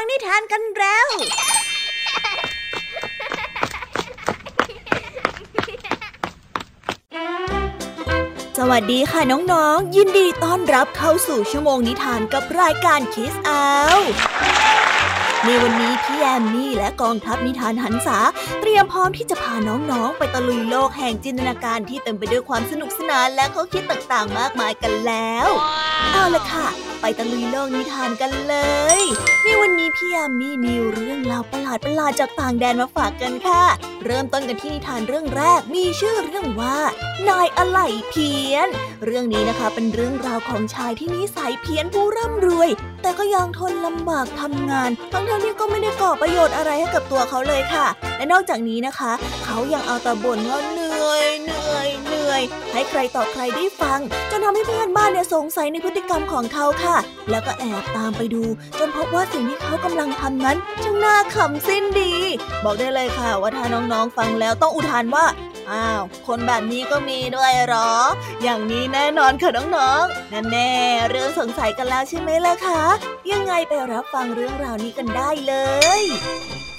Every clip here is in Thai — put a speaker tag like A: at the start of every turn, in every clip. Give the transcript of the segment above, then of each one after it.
A: ฟังนิทานกันแล้ว สวัสดีค่ะน้องๆ ยินดีต้อนรับเข้าสู่ชั่วโมงนิทานกับรายการคิสเอาในวันนี้พี่แอมมี่และกองทัพนิทานหันษาเตรียมพร้อมที่จะพาน้องๆ ไปตะลุยโลกแห่งจินตนาการที่เต็มไปด้วยความสนุกสนานและเขาคิดต่างๆ มากมายกันแล้ว เอาละค่ะ ไปตะลุยโลกนิทานกันเลย ในวันนี้พี่แอมมี่มีเรื่องราวประหลาดประหลาดจากต่างแดนมาฝากกันค่ะ เริ่มต้นกันที่นิทานเรื่องแรกมีชื่อเรื่องว่า นายอะไหล่เพี้ยน เรื่องนี้นะคะเป็นเรื่องราวของชายที่นิสัยเพี้ยนผู้ร่ำรวย แต่ก็ยังทนลำบากทำงาน ทั้งๆที่ก็ไม่ได้ก่อประโยชน์อะไรให้กับตัวเขาเลยค่ะ และนอกจากนี้นะคะ เขายังเอาแต่บ่นว่าเหนื่อย ย ให้ใครต่อใครได้ฟัง จนทำให้เพื่อนบ้านเนี่ยสงสัยในพฤติกรรมของเขาค่ะ แล้วก็แอบตามไปดู จนพบว่าสิ่งที่เขากำลังทำนั้นช่างน่าขำสิ้นดี บอกได้เลยค่ะว่าถ้าน้องๆฟังแล้วต้องอุทานว่าอ้าว คนแบบนี้ก็มีด้วยหรอ อย่างนี้แน่นอนค่ะน้องๆนั่นแน่เรื่องสงสัยกันแล้วใช่ไหมล่ะคะ ยังไงไปรับฟังเรื่องราวนี้กันได้เลย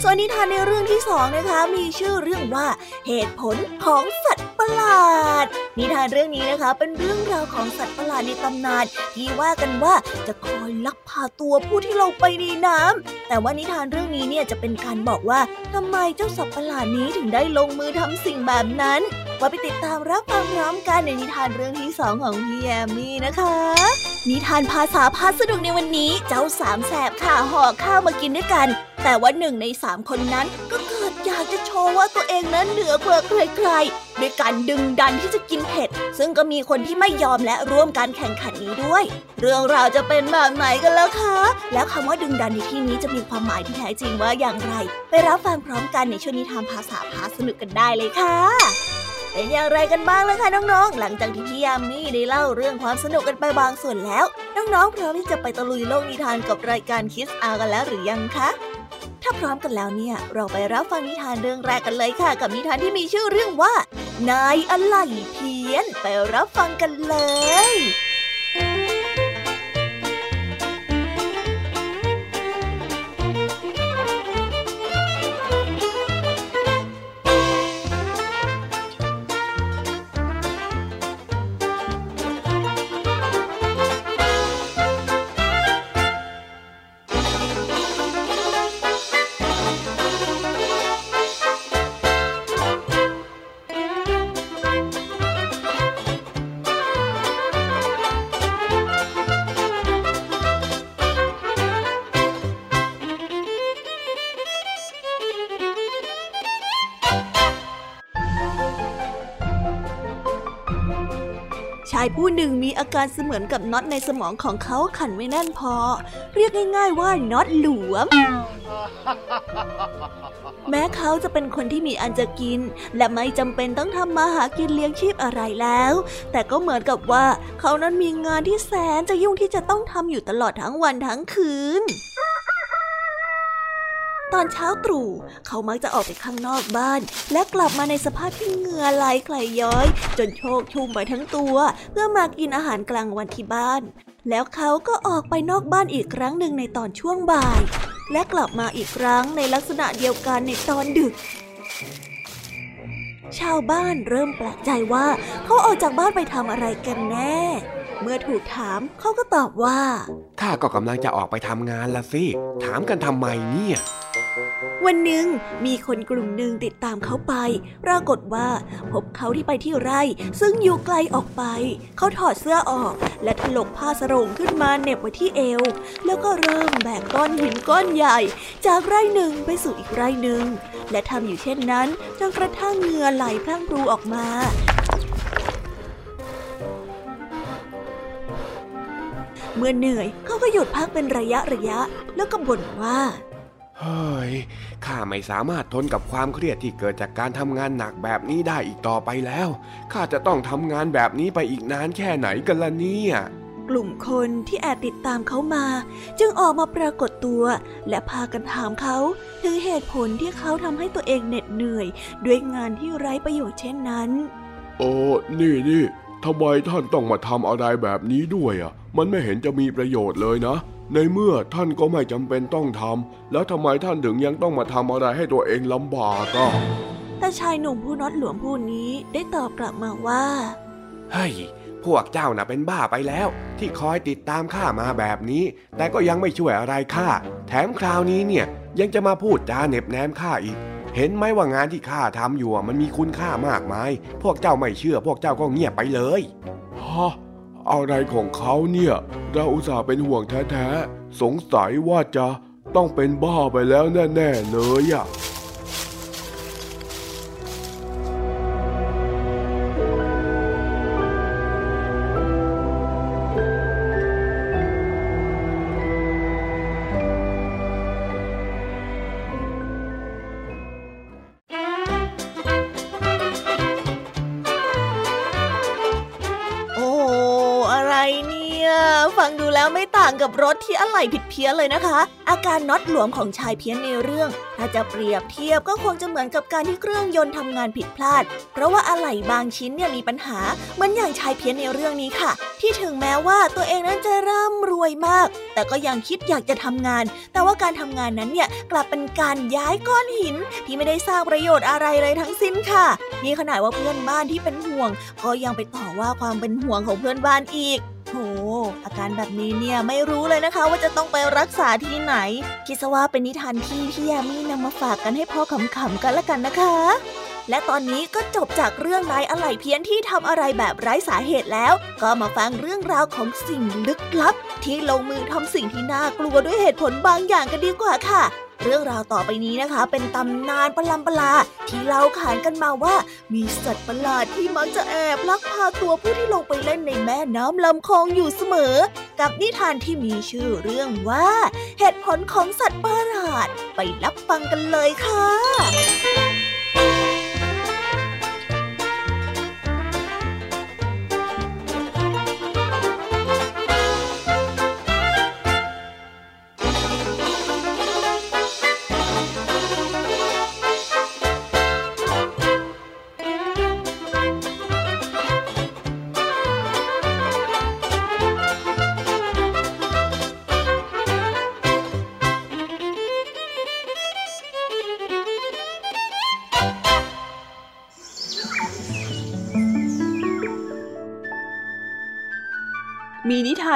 A: ส่วนนิทานในเรื่องที่สองนะคะ มีชื่อเรื่องว่าเหตุผลของสัตว์ประหลาด นิทานเรื่องนี้นะคะเป็นเรื่องราวของสัตว์ประหลาดในตำนานที่ว่ากันว่าจะคอยลักพาตัวผู้ที่ลงไปในน้ำแต่ว่านิทานเรื่องนี้เนี่ยจะเป็นการบอกว่าทำไมเจ้าสัตว์ประหลาดนี้ถึงได้ลงมือทำสิ่งแบบนั้นมาไปติดตามรับฟังพร้อมกันในนิทานเรื่องที่สองของพี่แอมมี่นะคะ นิทานภาษาพาสนุกในวันนี้เจ้าสามแสบค่ะห่อข้าวมากินด้วยกัน แต่ว่าหนึ่งในสามคนนั้นก็เกิดอยากจะโชว์ว่าตัวเองนั้นเหนือกว่าใครๆด้วยการดึงดันที่จะกินเผ็ด ซึ่งก็มีคนที่ไม่ยอมและร่วมการแข่งขันนี้ด้วย เรื่องราวจะเป็นแบบไหนกันแล้วคะ แล้วคำว่าดึงดันในที่นี้จะมีความหมายที่แท้จริงว่าอย่างไร ไปรับฟังพร้อมกันในช่วงนิทานภาษาพาสนุกกันได้เลยค่ะเป็นอย่างไรกันบ้างล่ะคะน้องๆ หลังจากที่พี่ยามีได้เล่าเรื่องความสนุกกันไปบางส่วนแล้ว น้องๆพร้อมที่จะไปตะลุยโลกนิทานกับรายการคิสอากันแล้วหรือยังคะ ถ้าพร้อมกันแล้วเนี่ย เราไปรับฟังนิทานเรื่องแรกกันเลยค่ะ กับนิทานที่มีชื่อเรื่องว่า นายอะไหล่เพี้ยน ไปรับฟังกันเลย หนึ่งมีอาการเสมือนกับน็อตในสมองของเขาขันไม่แน่นพอ เรียกง่ายๆว่าน็อตหลวม แม้เขาจะเป็นคนที่มีอันจะกิน และไม่จำเป็นต้องทำมาหากินเลี้ยงชีพอะไรแล้ว แต่ก็เหมือนกับว่า เขานั้นมีงานที่แสนจะยุ่งที่จะต้องทำอยู่ตลอดทั้งวันทั้งคืน ตอนเช้าตรู่เขามักจะออกไปข้างนอกบ้าน และกลับมาในสภาพที่เหงื่อไหลไกลย้อย จนโชกชุ่มไปทั้งตัว เพื่อมากินอาหารกลางวันที่บ้าน แล้วเขาก็ออกไปนอกบ้านอีกครั้งหนึ่งในตอนช่วงบ่าย และกลับมาอีกครั้งในลักษณะเดียวกันในตอนดึกชาวบ้านเริ่มแปลกใจว่าเขาออกจากบ้านไปทำอะไรกันแน่ เมื่อถูกถามเขาก็ตอบว่า
B: ข้าก็กำลังจะออกไปทำงานละสิ ถามกันทำไมเนี่ย
A: วันหนึ่งมีคนกลุ่มหนึ่งติดตามเขาไป ปรากฏว่าพบเขาที่ไปที่ไร่ ซึ่งอยู่ไกลออกไป เขาถอดเสื้อออก และถลกผ้าสรงขึ้นมาเหน็บไว้ที่เอว แล้วก็เริ่มแบกก้อนหินก้อนใหญ่ จากไร่หนึ่งไปสู่อีกไร่หนึ่ง และทำอยู่เช่นนั้นจนกระทั่งเหงื่อไหลพรั่งพรูออกมา เมื่อเหนื่อยเขาก็หยุดพักเป็นระยะระยะ แล้วก็บ่นว่า
B: เฮ้ย ข้าไม่สามารถทนกับความเครียดที่เกิดจากการทำงานหนักแบบนี้ได้อีกต่อไปแล้ว ข้าจะต้องทำงานแบบนี้ไปอีกนานแค่ไหนกันล่ะเนี่ย
A: กลุ่มคนที่แอบติดตามเขามา จึงออกมาปรากฏตัว และพากันถามเขาถึงเหตุผลที่เขาทำให้ตัวเองเหน็ดเหนื่อย ด้วยงานที่ไร้ประโยชน์เช่นนั้น
C: โอ้นี่นี่ทำไมท่านต้องมาทำอะไรแบบนี้ด้วยอะ มันไม่เห็นจะมีประโยชน์เลยนะ
B: ในเมื่อท่านก็ไม่จำเป็นต้องทำแล้วทำไมท่านถึงยังต้องมาทำอะไรให้ตัวเองลำบากก็
A: แต่ชายหนุ่มผู้น็อตหลวมผู้นี้ได้ตอบกลับมาว่า
B: เฮ้ยพวกเจ้าน่ะเป็นบ้าไปแล้ว ที่คอยติดตามข้ามาแบบนี้ แต่ก็ยังไม่ช่วยอะไรข้าแถมคราวนี้เนี่ยยังจะมาพูดจาเน็บแนมข้าอีก เห็นไหมว่างานที่ข้าทำอยู่มันมีคุณค่ามากมาย พวกเจ้าไม่เชื่อ พวกเจ้าก็เงียบไปเลยฮะ อะไรของเขาเนี่ย เราอุตส่าห์เป็นห่วงแท้ๆ สงสัยว่าจะต้องเป็นบ้าไปแล้วแน่ ๆ เลยอะ
A: ไหล่ผิดเพี้ยนเลยนะคะ อาการน็อตหลวมของชายเพี้ยนในเรื่อง ถ้าจะเปรียบเทียบก็คงจะเหมือนกับการที่เครื่องยนต์ทำงานผิดพลาด เพราะว่าอะไหล่บางชิ้นเนี่ยมีปัญหาเหมือนอย่างชายเพี้ยนในเรื่องนี้ค่ะ ที่ถึงแม้ว่าตัวเองนั้นจะร่ำรวยมาก แต่ก็ยังคิดอยากจะทำงาน แต่ว่าการทำงานนั้นเนี่ยกลับเป็นการย้ายก้อนหิน ที่ไม่ได้สร้างประโยชน์อะไรเลยทั้งสิ้นค่ะนี่ขนาดว่าเพื่อนบ้านที่เป็นห่วง ก็ยังไปต่อว่าความเป็นห่วงของเพื่อนบ้านอีกโห อาการแบบนี้เนี่ยไม่รู้เลยนะคะ ว่าจะต้องไปรักษาที่ไหน คิดซะว่าเป็นนิทานที่พี่ยามีนำมาฝากกันให้พ่อขำๆกันละกันนะคะ และตอนนี้ก็จบจากเรื่องนายอะไหล่เพี้ยนที่ทำอะไรแบบไร้สาเหตุแล้ว ก็มาฟังเรื่องราวของสิ่งลึกลับ ที่ลงมือทำสิ่งที่น่ากลัวด้วยเหตุผลบางอย่างกันดีกว่าค่ะ เรื่องราวต่อไปนี้นะคะ เป็นตำนานประลำประลา ที่เล่าขานกันมาว่า มีสัตว์ประหลาดที่มักจะแอบลักพาตัวผู้ที่ลงไปเล่นในแม่น้ำลำคลองอยู่เสมอ กับนิทานที่มีชื่อเรื่องว่า เหตุผลของสัตว์ประหลาด ไปรับฟังกันเลยค่ะ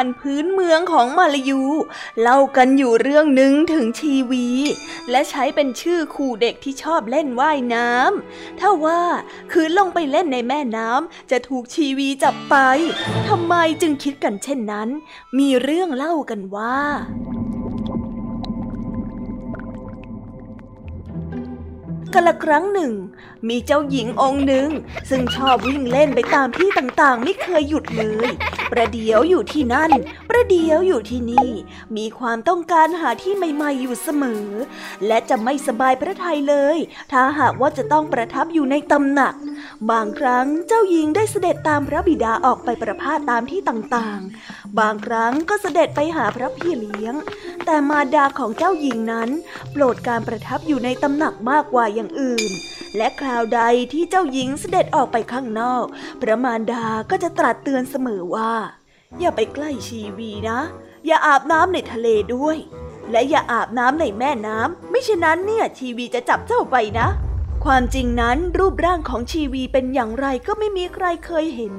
A: านพื้นเมืองของมาลายู เล่ากันอยู่เรื่องหนึ่งถึงชีวี และใช้เป็นชื่อขู่เด็กที่ชอบเล่นว่ายน้ำถ้าว่าคืนลงไปเล่นในแม่น้ำจะถูกชีวีจับไปทำไมจึงคิดกันเช่นนั้น มีเรื่องเล่ากันว่า กันละครั้งหนึ่ง มีเจ้าหญิงองค์หนึ่ง ซึ่งชอบวิ่งเล่นไปตามที่ต่างๆ ไม่เคยหยุดเลย ประเดี๋ยวอยู่ที่นั่น ประเดี๋ยวอยู่ที่นี่ มีความต้องการหาที่ใหม่ ๆ อยู่เสมอ และจะไม่สบายพระทัยเลย ถ้าหากว่าจะต้องประทับอยู่ในตำหนัก บางครั้งเจ้าหญิงได้เสด็จตามพระบิดาออกไปประพาสตามที่ต่างๆ บางครั้งก็เสด็จไปหาพระพี่เลี้ยง แต่มาดาของเจ้าหญิงนั้น โปรดการประทับอยู่ในตำหนักมากกว่าอย่างอื่น และคราวใดที่เจ้าหญิงเสด็จออกไปข้างนอก พระมารดาก็จะตรัสเตือนเสมอว่า อย่าไปใกล้ชีวีนะ อย่าอาบน้ำในทะเลด้วย และอย่าอาบน้ำในแม่น้ำไม่เช่นนั้นเนี่ยชีวีจะจับเจ้าไปนะ ความจริงนั้นรูปร่างของชีวีเป็นอย่างไรก็ไม่มีใครเคยเห็น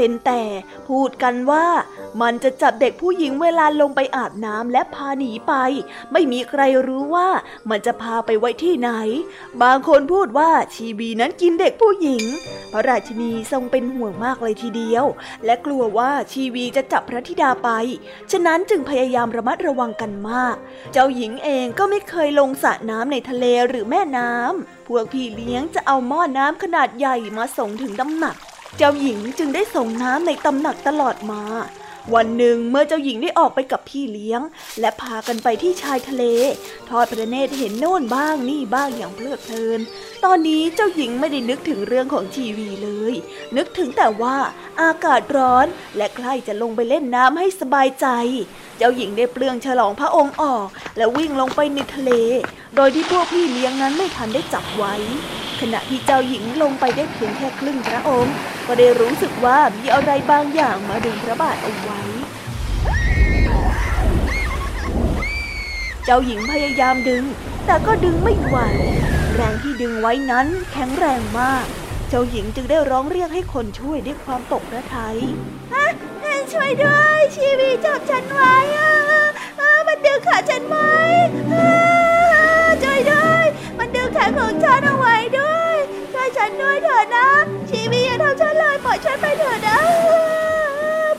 A: เป็นแต่พูดกันว่ามันจะจับเด็กผู้หญิงเวลาลงไปอาบน้ำและพาหนีไป ไม่มีใครรู้ว่ามันจะพาไปไว้ที่ไหน บางคนพูดว่าชีบีนั้นกินเด็กผู้หญิง พระราชินีทรงเป็นห่วงมากเลยทีเดียว และกลัวว่าชีวีจะจับพระธิดาไป ฉะนั้นจึงพยายามระมัดระวังกันมาก เจ้าหญิงเองก็ไม่เคยลงสระน้ำในทะเลหรือแม่น้ำพวกพี่เลี้ยงจะเอาหม้อน้ำขนาดใหญ่มาส่งถึงตำหนัก เจ้าหญิงจึงได้ส่งน้ำในตำหนักตลอดมา วันหนึ่งเมื่อเจ้าหญิงได้ออกไปกับพี่เลี้ยง และพากันไปที่ชายทะเล ทอดพระเนตรเห็นโน่นบ้างนี่บ้างอย่างเพลิดเพลิน ตอนนี้เจ้าหญิงไม่ได้นึกถึงเรื่องของทีวีเลย นึกถึงแต่ว่าอากาศร้อนและใกล้จะลงไปเล่นน้ำให้สบายใจ เจ้าหญิงได้เปลืองฉลองพระองค์ออก และวิ่งลงไปในทะเล โดยที่พวกพี่เลี้ยงนั้นไม่ทันได้จับไว้ ขณะที่เจ้าหญิงลงไปได้เพียงแค่ครึ่งพระองค์ ก็ได้รู้สึกว่ามีอะไรบางอย่างมาดึงพระบาทเอาไว้ เจ้าหญิงพยายามดึง แต่ก็ดึงไม่ไหว แรงที่ดึงไว้นั้นแข็งแรงมาก เจ้าหญิงจึงได้ร้องเรียกให้คนช่วยด้วยความตกระทัยช่วยด้วย ชีวีจับฉันไว้มันดึงขาฉันไว้ช่วยด้วย แขนของฉันเอาไว้ด้วยช่วยฉันด้วยเถอะนะ ชีวีอย่าทำฉันเลยปล่อยฉันไปเถอะนะ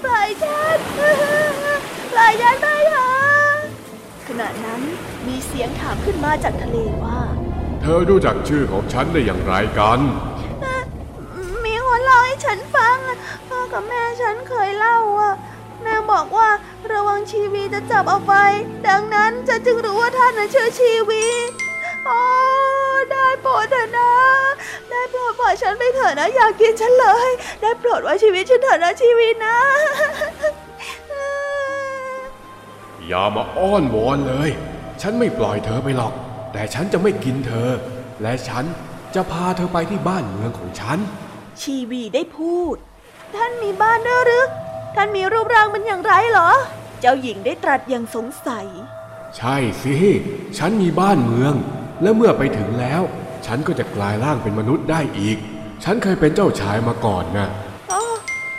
A: ปล่อยฉันปล่อยฉันไปเถอะขณะนั้นมีเสียงถามขึ้นมาจากทะเลว่า
B: เธอรู้จักชื่อของฉันได้อย่างไรกัน
A: มีคนเล่าให้ฉันฟังพ่อกับแม่ฉันเคยเล่าอะแม่บอกว่าระวังชีวีจะจับเอาไป ดังนั้นฉันจึงรู้ว่าท่านน่ะชื่อชีวี โอ้ ได้โปรดเถอะนะ ได้โปรดปล่อยฉันไปเถอะนะ อยากกินฉันเลย ได้โปรดไว้ชีวิตฉันเถอะนะชีวีนะ
B: อย่ามาอ้อนวอนเลย ฉันไม่ปล่อยเธอไปหรอก แต่ฉันจะไม่กินเธอ และฉันจะพาเธอไปที่บ้านเมืองของฉัน
A: ชีวีได้พูด ท่านมีบ้านด้วยหรือ ท่านมีรูปร่างเป็นอย่างไรเหรอ เจ้าหญิงได้ตรัสอย่างสงสัย
B: ใช่สิ ฉันมีบ้านเมือง และเมื่อไปถึงแล้ว ฉันก็จะกลายร่างเป็นมนุษย์ได้อีก ฉันเคยเป็นเจ้าชายมาก่อนนะ
A: อ๋อ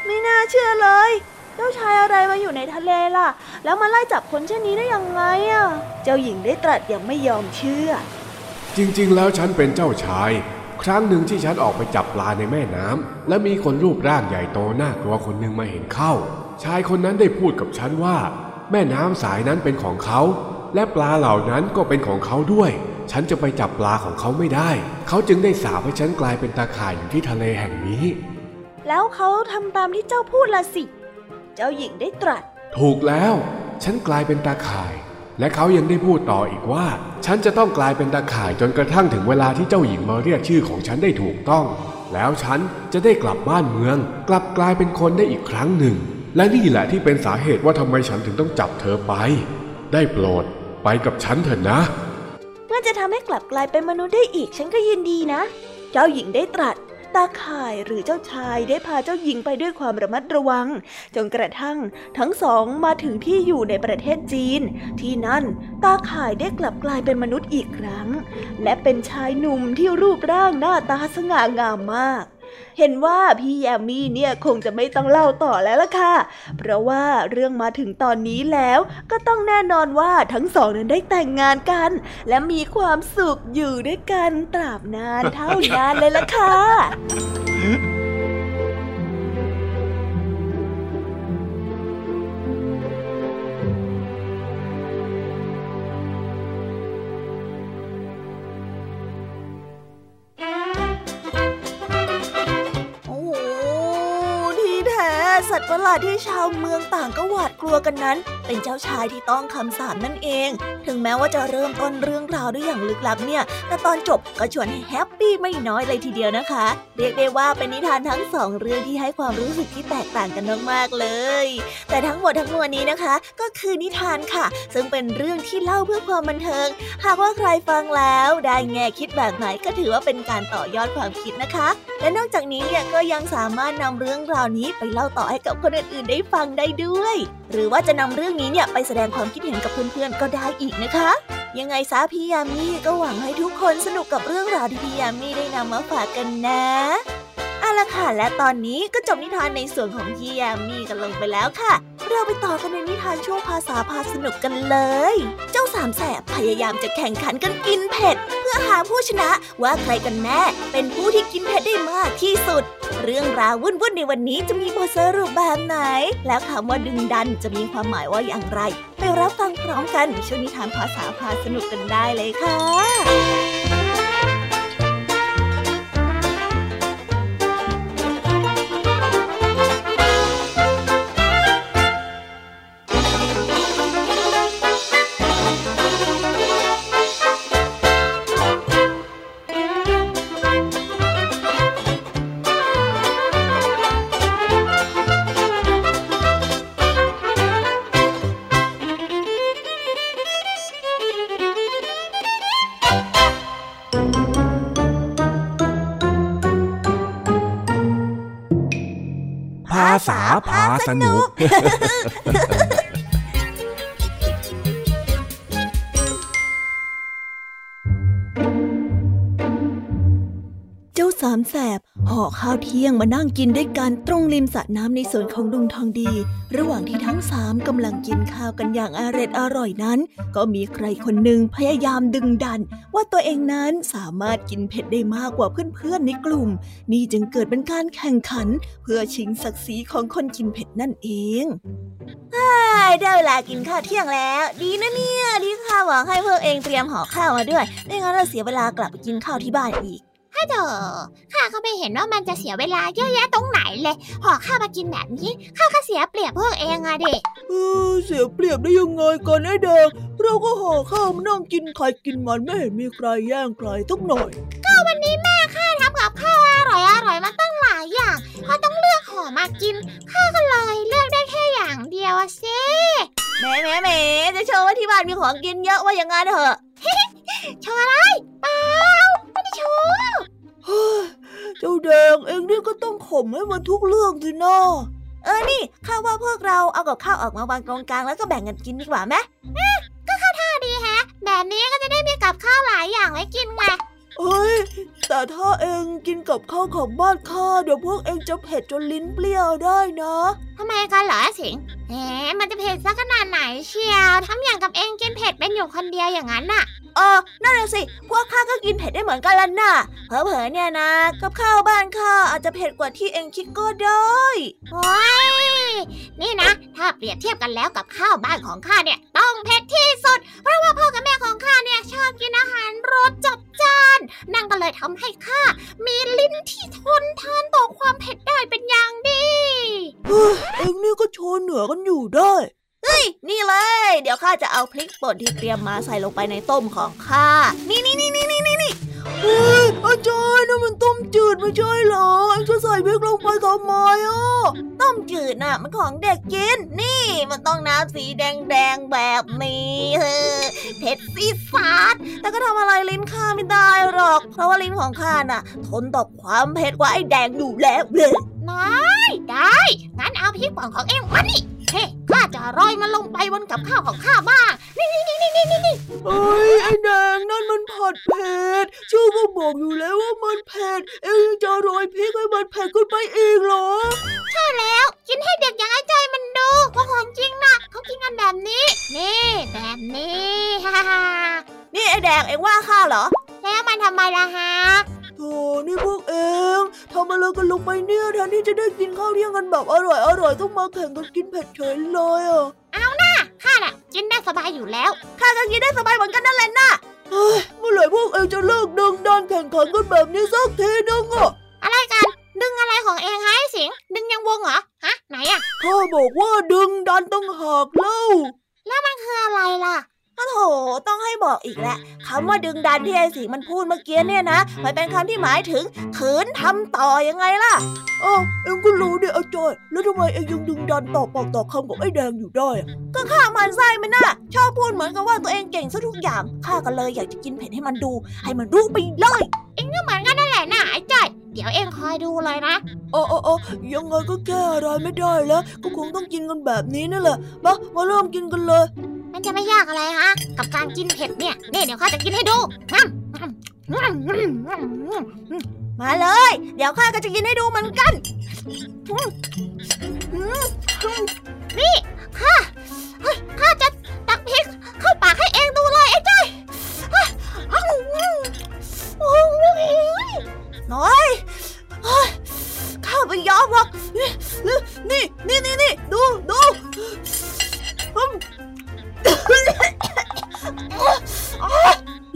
A: ไม่น่าเชื่อเลย เจ้าชายอะไรมาอยู่ในทะเลล่ะ แล้วมาไล่จับคนเช่นนี้ได้ยังไงอะ เจ้าหญิงได้ตรัสอย่างไม่ยอมเชื่อ
B: จริงๆ แล้วฉันเป็นเจ้าชาย ครั้งหนึ่งที่ฉันออกไปจับปลาในแม่น้ำและมีคนรูปร่างใหญ่โตน่ากลัวคนหนึ่งมาเห็นเข้า ชายคนนั้นได้พูดกับฉันว่า แม่น้ำสายนั้นเป็นของเขา และปลาเหล่านั้นก็เป็นของเขาด้วย ฉันจะไปจับปลาของเขาไม่ได้ เขาจึงได้สาปให้ฉันกลายเป็นตาข่ายอยู่ที่ทะเลแห่งนี้
A: แล้วเขาทำตามที่เจ้าพูดละสิ เจ้าหญิงได้ตรัส
B: ถูกแล้ว ฉันกลายเป็นตาข่าย และเขายังได้พูดต่ออีกว่า ฉันจะต้องกลายเป็นตาข่ายจนกระทั่งถึงเวลาที่เจ้าหญิงมาเรียกชื่อของฉันได้ถูกต้อง แล้วฉันจะได้กลับบ้านเมือง กลับกลายเป็นคนได้อีกครั้งหนึ่ง และนี่แหละที่เป็นสาเหตุว่าทำไมฉันถึงต้องจับเธอไป ได้โปรด ไปกับฉันเถอะนะ
A: เมื่อ จะทำให้กลับกลายเป็นมนุษย์ได้อีกฉันก็ยินดีนะ เจ้าหญิงได้ตรัสตาข่ายหรือเจ้าชายได้พาเจ้าหญิงไปด้วยความระมัดระวัง จนกระทั่งทั้งสองมาถึงที่อยู่ในประเทศจีน ที่นั่นตาข่ายได้กลับกลายเป็นมนุษย์อีกครั้ง และเป็นชายหนุ่มที่รูปร่างหน้าตาสง่างามมาก เห็นว่าพี่แยมมี่เนี่ยคงจะไม่ต้องเล่าต่อแล้วล่ะค่ะ เพราะว่าเรื่องมาถึงตอนนี้แล้วก็ต้องแน่นอนว่าทั้งสองนั้นได้แต่งงานกัน และมีความสุขอยู่ด้วยกันตราบนานเท่านานเลยล่ะค่ะ สัตว์ประหลาดที่ชาวเมืองต่างก็หวาดกลัวกันนั้น เป็นเจ้าชายที่ต้องคำสาปนั่นเอง ถึงแม้ว่าจะเริ่มต้นเรื่องราวด้วยอย่างลึกลับเนี่ย แต่ตอนจบก็ชวนให้แฮปปี้ไม่น้อยเลยทีเดียวนะคะ เรียกได้ว่าเป็นนิทานทั้งสองเรื่องที่ให้ความรู้สึกที่แตกต่างกันมากๆเลย แต่ทั้งหมดทั้งมวลนี้นะคะ ก็คือนิทานค่ะ ซึ่งเป็นเรื่องที่เล่าเพื่อความบันเทิง หากว่าใครฟังแล้วได้แง่คิดแบบไหนก็ถือว่าเป็นการต่อยอดความคิดนะคะ และนอกจากนี้เนี่ยก็ยังสามารถนำเรื่องราวนี้ไปเล่าต่อให้กับคนอื่นๆได้ฟังได้ด้วย หรือว่าจะนำเรื่องนี้เนี่ยไปแสดงความคิดเห็นกับเพื่อนๆก็ได้อีกนะคะ ยังไงซะพี่ยามีก็หวังให้ทุกคนสนุกกับเรื่องราวที่พี่ยามีได้นำมาฝากกันนะ ละค่ะ และตอนนี้ก็จบนิทานในส่วนของพี่ยามีกันลงไปแล้วค่ะ เราไปต่อกันในนิทานช่วงภาษาพาสนุกกันเลย เจ้าสามแสบพยายามจะแข่งขันกันกินเผ็ด เพื่อหาผู้ชนะว่าใครกันแน่เป็นผู้ที่กินเผ็ดได้มากที่สุด เรื่องราววุ่นๆในวันนี้จะมีบทสรุปแบบไหน แล้วคำว่าดึงดันจะมีความหมายว่าอย่างไร ไปรับฟังพร้อมกันในช่วงนิทานภาษาพาสนุกกันได้เลยค่ะ
C: พา
A: ห่อข้าวเที่ยงมานั่งกินด้วยกันตรงริมสระน้ำในสวนของลุงทองดี ระหว่างที่ทั้งสามกำลังกินข้าวกันอย่างอร่อยอร่อยนั้น ก็มีใครคนหนึ่งพยายามดึงดัน ว่าตัวเองนั้นสามารถกินเผ็ดได้มากกว่าเพื่อนๆในกลุ่ม นี่จึงเกิดเป็นการแข่งขัน เพื่อชิงศักดิ์ศรีของคนกินเผ็ดนั่นเองได้เวลากินข้าวเที่ยงแล้ว ดีนะเนี่ยที่ข้าหวังให้พวกเองเตรียมห่อข้าวมาด้วยไม่งั้นเราเสียเวลากลับไปกินข้าวที่บ้านอีก
C: ถ้าเถอข้าก็ไม่เห็นว่ามันจะเสียเวลาเยอะแยะตรงไหนเลยห่อข้าวมากินแบบนี้ข้าก็เสียเปรียบพวกเองอะเด็ก
A: เออเสียเปรียบได้ยังไงกันไอ้เด็กเราก็ห่อข้าวมานั่งกินใครกินมันไม่เห็นมีใครแย่งใครทุกหน่อย
C: ก็วันนี้แม่ข้าทำกับข้าวอร่อยอร่อยมาตั้งหลายอย่างเขาต้องเลือกห่อมากินข้าก็เลยเลือกได้แค่อย่างเดียวสิ
A: แม่แม่แม่จะโชว์ว่าที่บ้านมีของกินเยอะว่าอย่างงั้นเถอะ
C: โชว์อะไรเปล่าไม่ได้โชว์
A: เจ้าแดงเองนี่ก็ต้องข่มให้มันทุกเรื่องสินะเออนี่ข้าว่าพวกเราเอากับข้าวออกมาวางตรงกลางแล้วก็แบ่งกันกินดีกว่าไหม
C: ก็เข้าท่าดีแฮะ แบบนี้ก็จะได้มีกับข้าวหลายอย่างไว้กินไง
A: เฮ้ย แต่ถ้าเองกินกับข้าวของบ้านข้าเดี๋ยวพวกเองจะเผ็ดจนลิ้นเปรี้ยวได้นะ
C: ทำไมกันเหรอสิงแหมมันจะเผ็ดสักขนาดไหนเชียวทำอย่างกับเองกินเผ็ดเป็นอยู่คนเดียวอย่างนั้นน่ะ
A: เออนั่นแหละสิ พวกข้าก็กินเผ็ดได้เหมือนกันล่ะน่ะเผลอๆเนี่ยนะ กับข้าวบ้านข้าอาจจะเผ็ดกว่าที่เองคิดก็ได้
C: โอ้ยนี่นะ ถ้าเปรียบเทียบกันแล้วกับข้าวบ้านของข้าเนี่ย ต้องเผ็ดที่สุด เพราะว่าพ่อกับแม่ของข้าเนี่ยชอบกินอาหารรสจัดจ้านนั่นก็เลยทำให้ข้ามีลิ้นที่ทนทานต่อความเผ็ดได้เป็นอย่างดี
A: เอ็งนี่ก็โชว์เหนือกันอยู่ได้ เฮ้ย นี่เลย เดี๋ยวข้าจะเอาพริกป่นที่เตรียมมาใส่ลงไปในต้มของข้า นี่นี่นี่นี่นี่นี่นี่เฮ้ย อาจารย์นั่นมันต้มจืดไม่ใช่เหรอไอ้จะใส่พริกลงไปทำไมอะต้มจืดน่ะ มันของเด็กกิน นี่มันต้องน้ำสีแดงแดงแบบนี้เผ็ดซีซาดแต่ก็ทำอะไรลิ้นข้าไม่ได้หรอก เพราะว่าลิ้นของข้าน่ะ ทนต่อความเผ็ดกว่าไอ้แดงอยู่แล้วเลย
C: น้ได้งั้นเอาพริกป่นของเอ็งมานี่ เฮ้ข้าจะรอยมันลงไปบนกับข้าวของข้าบ้าง นี่นี่นี่นี่นี่นี่
A: เอ้ยไอ้แดงนั่นมันผัดเผ็ดชื่อก็บอกอยู่แล้วว่ามันเผ็ด เอ็งจะโรยพริกให้มันเผ็ดขึ้นไปอีกเหรอ
C: ใช่แล้วกินให้เด็กอย่างไอ้ใจมันดูว่าของจริงนะเขากินกันแบบนี้ นี่แบบนี้ฮ่าฮ่า
A: นี่ไอ้แดงเอ็งว่าข้าเหรอ
C: แล้วมันทำไมล่ะฮะ
A: โธ่นี่พวกเองทำอะไรกันลงไปเนี่ยแทนที่จะได้กินข้าวเที่ยงกันแบบอร่อยอร่อยต้องมาแข่งกันกินเผ็ดเฉยเลยอะ
C: เอาหน้าข้าน่ะกินได้สบายอยู่แล้ว
A: ข้าก็กินได้สบายเหมือนกันนั่นแหละน่ะเฮ้ยเมื่อไหร่พวกเองจะเลิกดึงดันแข่งขันกันแบบนี้สักทีนึงอะ
C: อะไรกันดึงอะไรของเองให้สิงดึงยังวงเหรอฮะไหนอะ
A: ข้าบอกว่าดึงดันต้องหากเล่า
C: แล้วมันคืออะไรล่ะ
A: โถต้องให้บอกอีกแหละคำว่าดึงดันที่ไอ้สิงมันพูดเมื่อกี้เนี่ยนะมันเป็นคำที่หมายถึงขืนทำต่อยังไงล่ะอ๋อเอ็งก็รู้ดิอาจารย์แล้วทำไมเอ็งยังดึงดันต่อปากต่อคำกับไอ้แดงอยู่ได้ก็ข้ามันไส้มันน่ะชอบพูดเหมือนกับว่าตัวเองเก่งซะทุกอย่างข้าก็เลยอยากจะกินเผ็ดให้มันดู ให้มันรู้ไปเลย
C: เอ็งก็เหมือนกันนั่นแหละนะไอ้จ้อยเดี๋ยวเอ็งคอยดูเลยนะ
A: อ๋ออ๋อยังไงก็แก้อะไรไม่ได้แล้ว ก็คงต้องกินกันแบบนี้นั่นแหละมามาเริ่มกินกันเลย
C: มันจะไม่ยากอะไรฮะ กับการกินเผ็ดเนี่ยนี่เดี๋ยวข้าจะกินให้ดู
A: มาเลย เดี๋ยวข้าก็จะกินให้ดูเหมือนกัน
C: นี่ข้าข้าจะตักพริกเข้าปากให้เองดูเลยไอ้จ้อย
A: น้อยข้าไม่ยอมหรอกนี่นี่นี่นี่ดูดู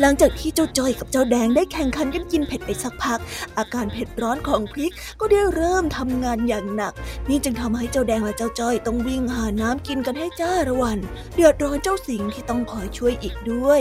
A: หลังจากที่เจ้าจ้อยกับเจ้าแดงได้แข่งขันกันกินเผ็ดไปสักพัก อาการเผ็ดร้อนของพริกก็ได้เริ่มทำงานอย่างหนัก นี่จึงทำให้เจ้าแดงและเจ้าจ้อยต้องวิ่งหาน้ำกินกันให้จ้าระวัน เดือดร้อนเจ้าสิงที่ต้องคอยช่วยอีกด้วย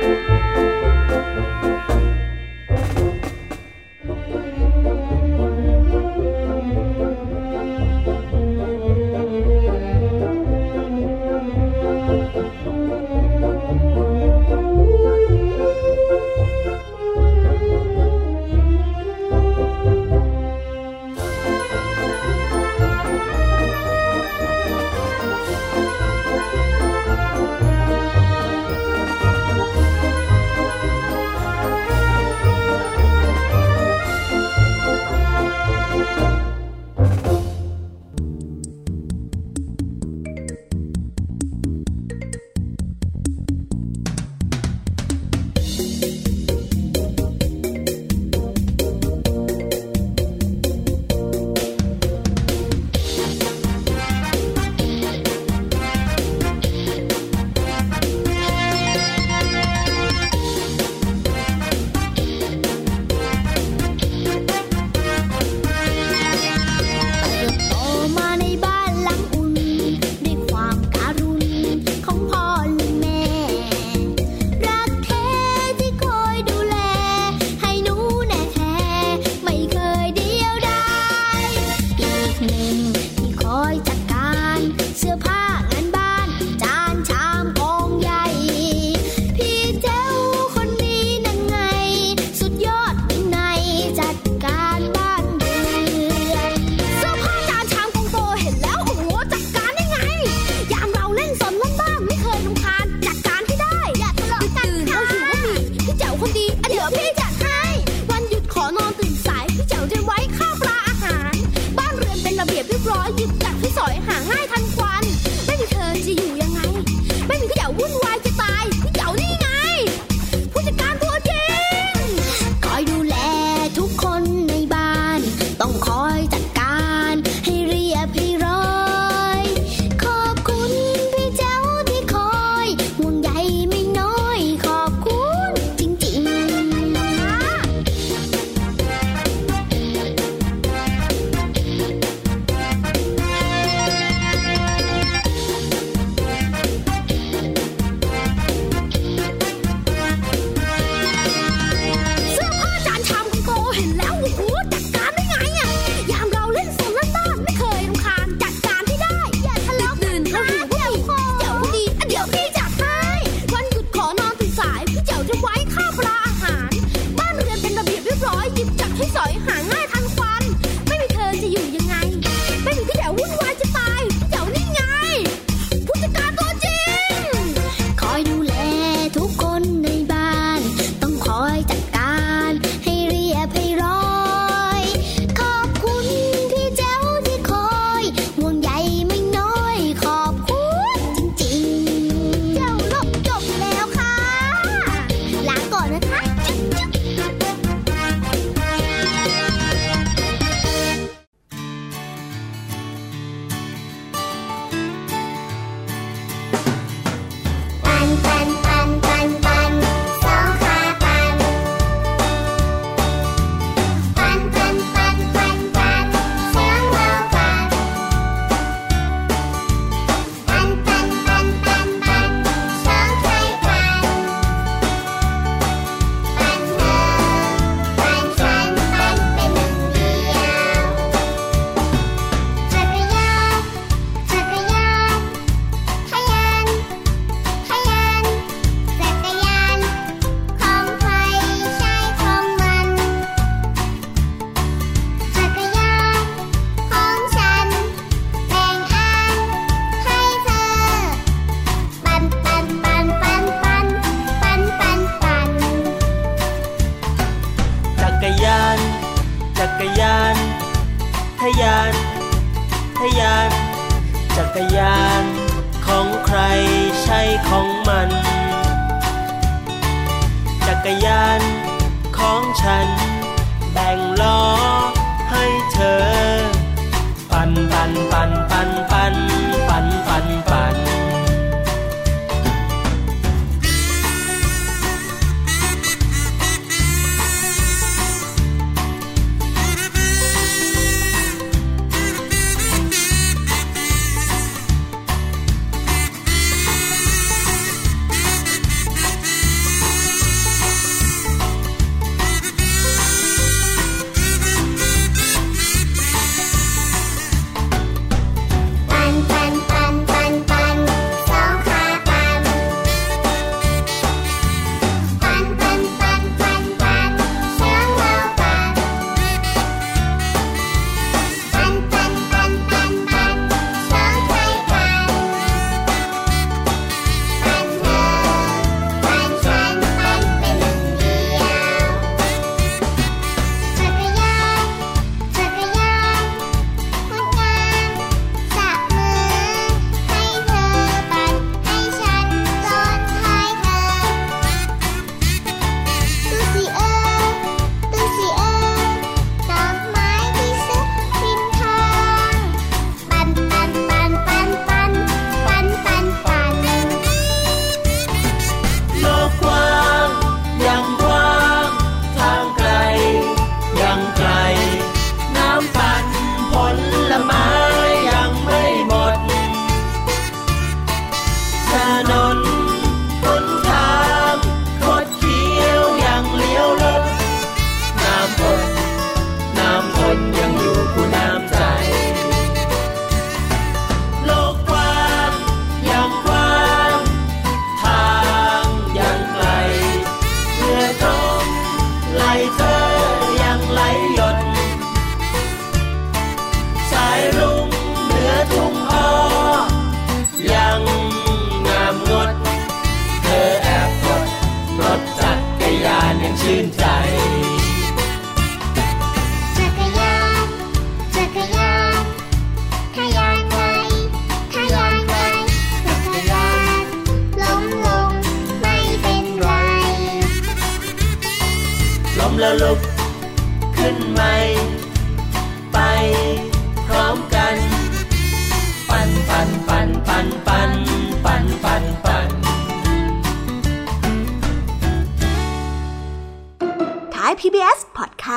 D: Música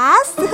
D: 打死